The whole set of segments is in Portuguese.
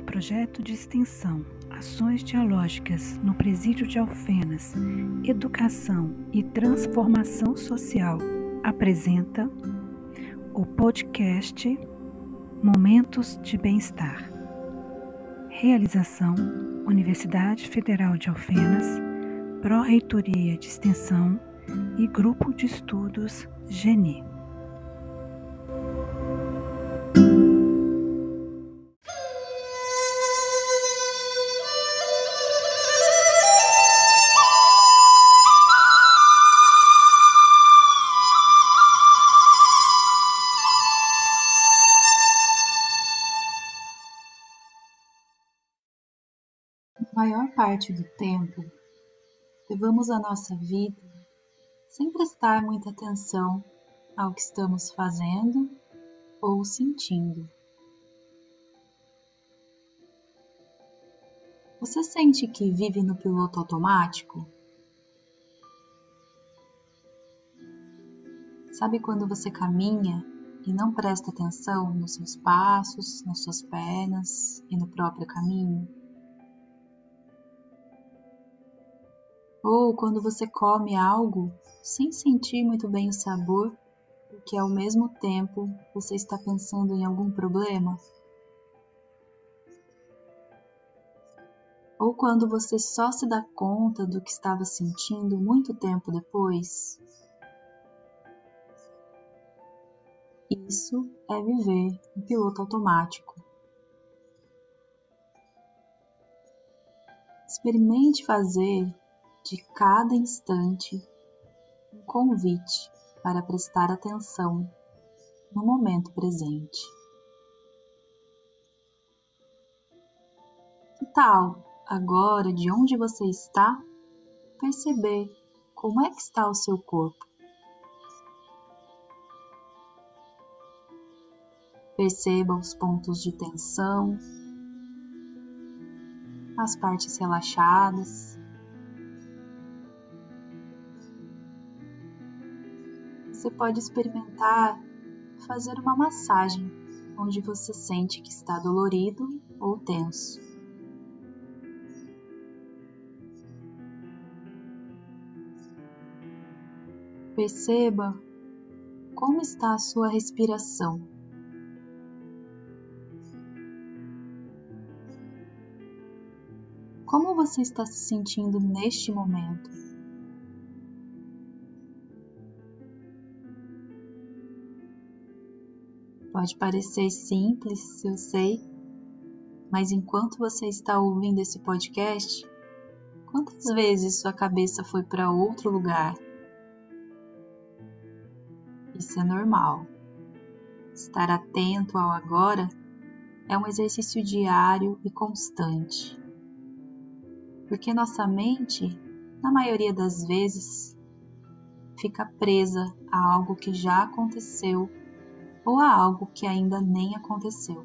Projeto de Extensão Ações Dialógicas no Presídio de Alfenas, Educação e Transformação Social apresenta o podcast Momentos de Bem-Estar. Realização Universidade Federal de Alfenas, Pró-Reitoria de Extensão e Grupo de Estudos GENI. Maior parte do tempo, levamos a nossa vida sem prestar muita atenção ao que estamos fazendo ou sentindo. Você sente que vive no piloto automático? Sabe quando você caminha e não presta atenção nos seus passos, nas suas pernas e no próprio caminho? Ou quando você come algo sem sentir muito bem o sabor, porque ao mesmo tempo você está pensando em algum problema? Ou quando você só se dá conta do que estava sentindo muito tempo depois? Isso é viver em piloto automático. Experimente fazer de cada instante um convite para prestar atenção no momento presente. Que tal agora, de onde você está, perceber como é que está o seu corpo? Perceba os pontos de tensão, as partes relaxadas você pode experimentar fazer uma massagem onde você sente que está dolorido ou tenso. Perceba como está a sua respiração. Como você está se sentindo neste momento? Pode parecer simples, eu sei, mas enquanto você está ouvindo esse podcast, quantas vezes sua cabeça foi para outro lugar? Isso é normal. Estar atento ao agora é um exercício diário e constante. Porque nossa mente, na maioria das vezes, fica presa a algo que já aconteceu ou a algo que ainda nem aconteceu.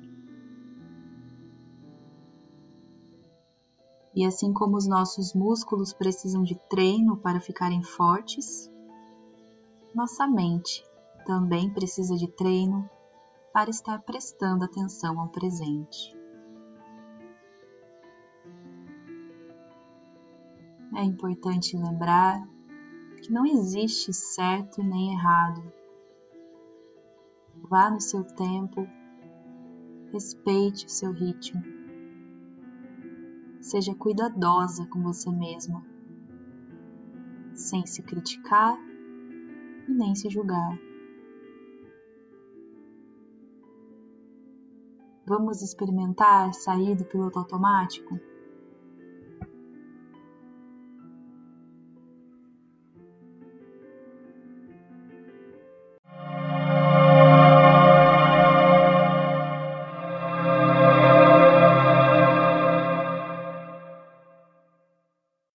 E assim como os nossos músculos precisam de treino para ficarem fortes, nossa mente também precisa de treino para estar prestando atenção ao presente. É importante lembrar que não existe certo nem errado Vá no seu tempo, respeite o seu ritmo. Seja cuidadosa com você mesma, sem se criticar e nem se julgar. Vamos experimentar sair do piloto automático?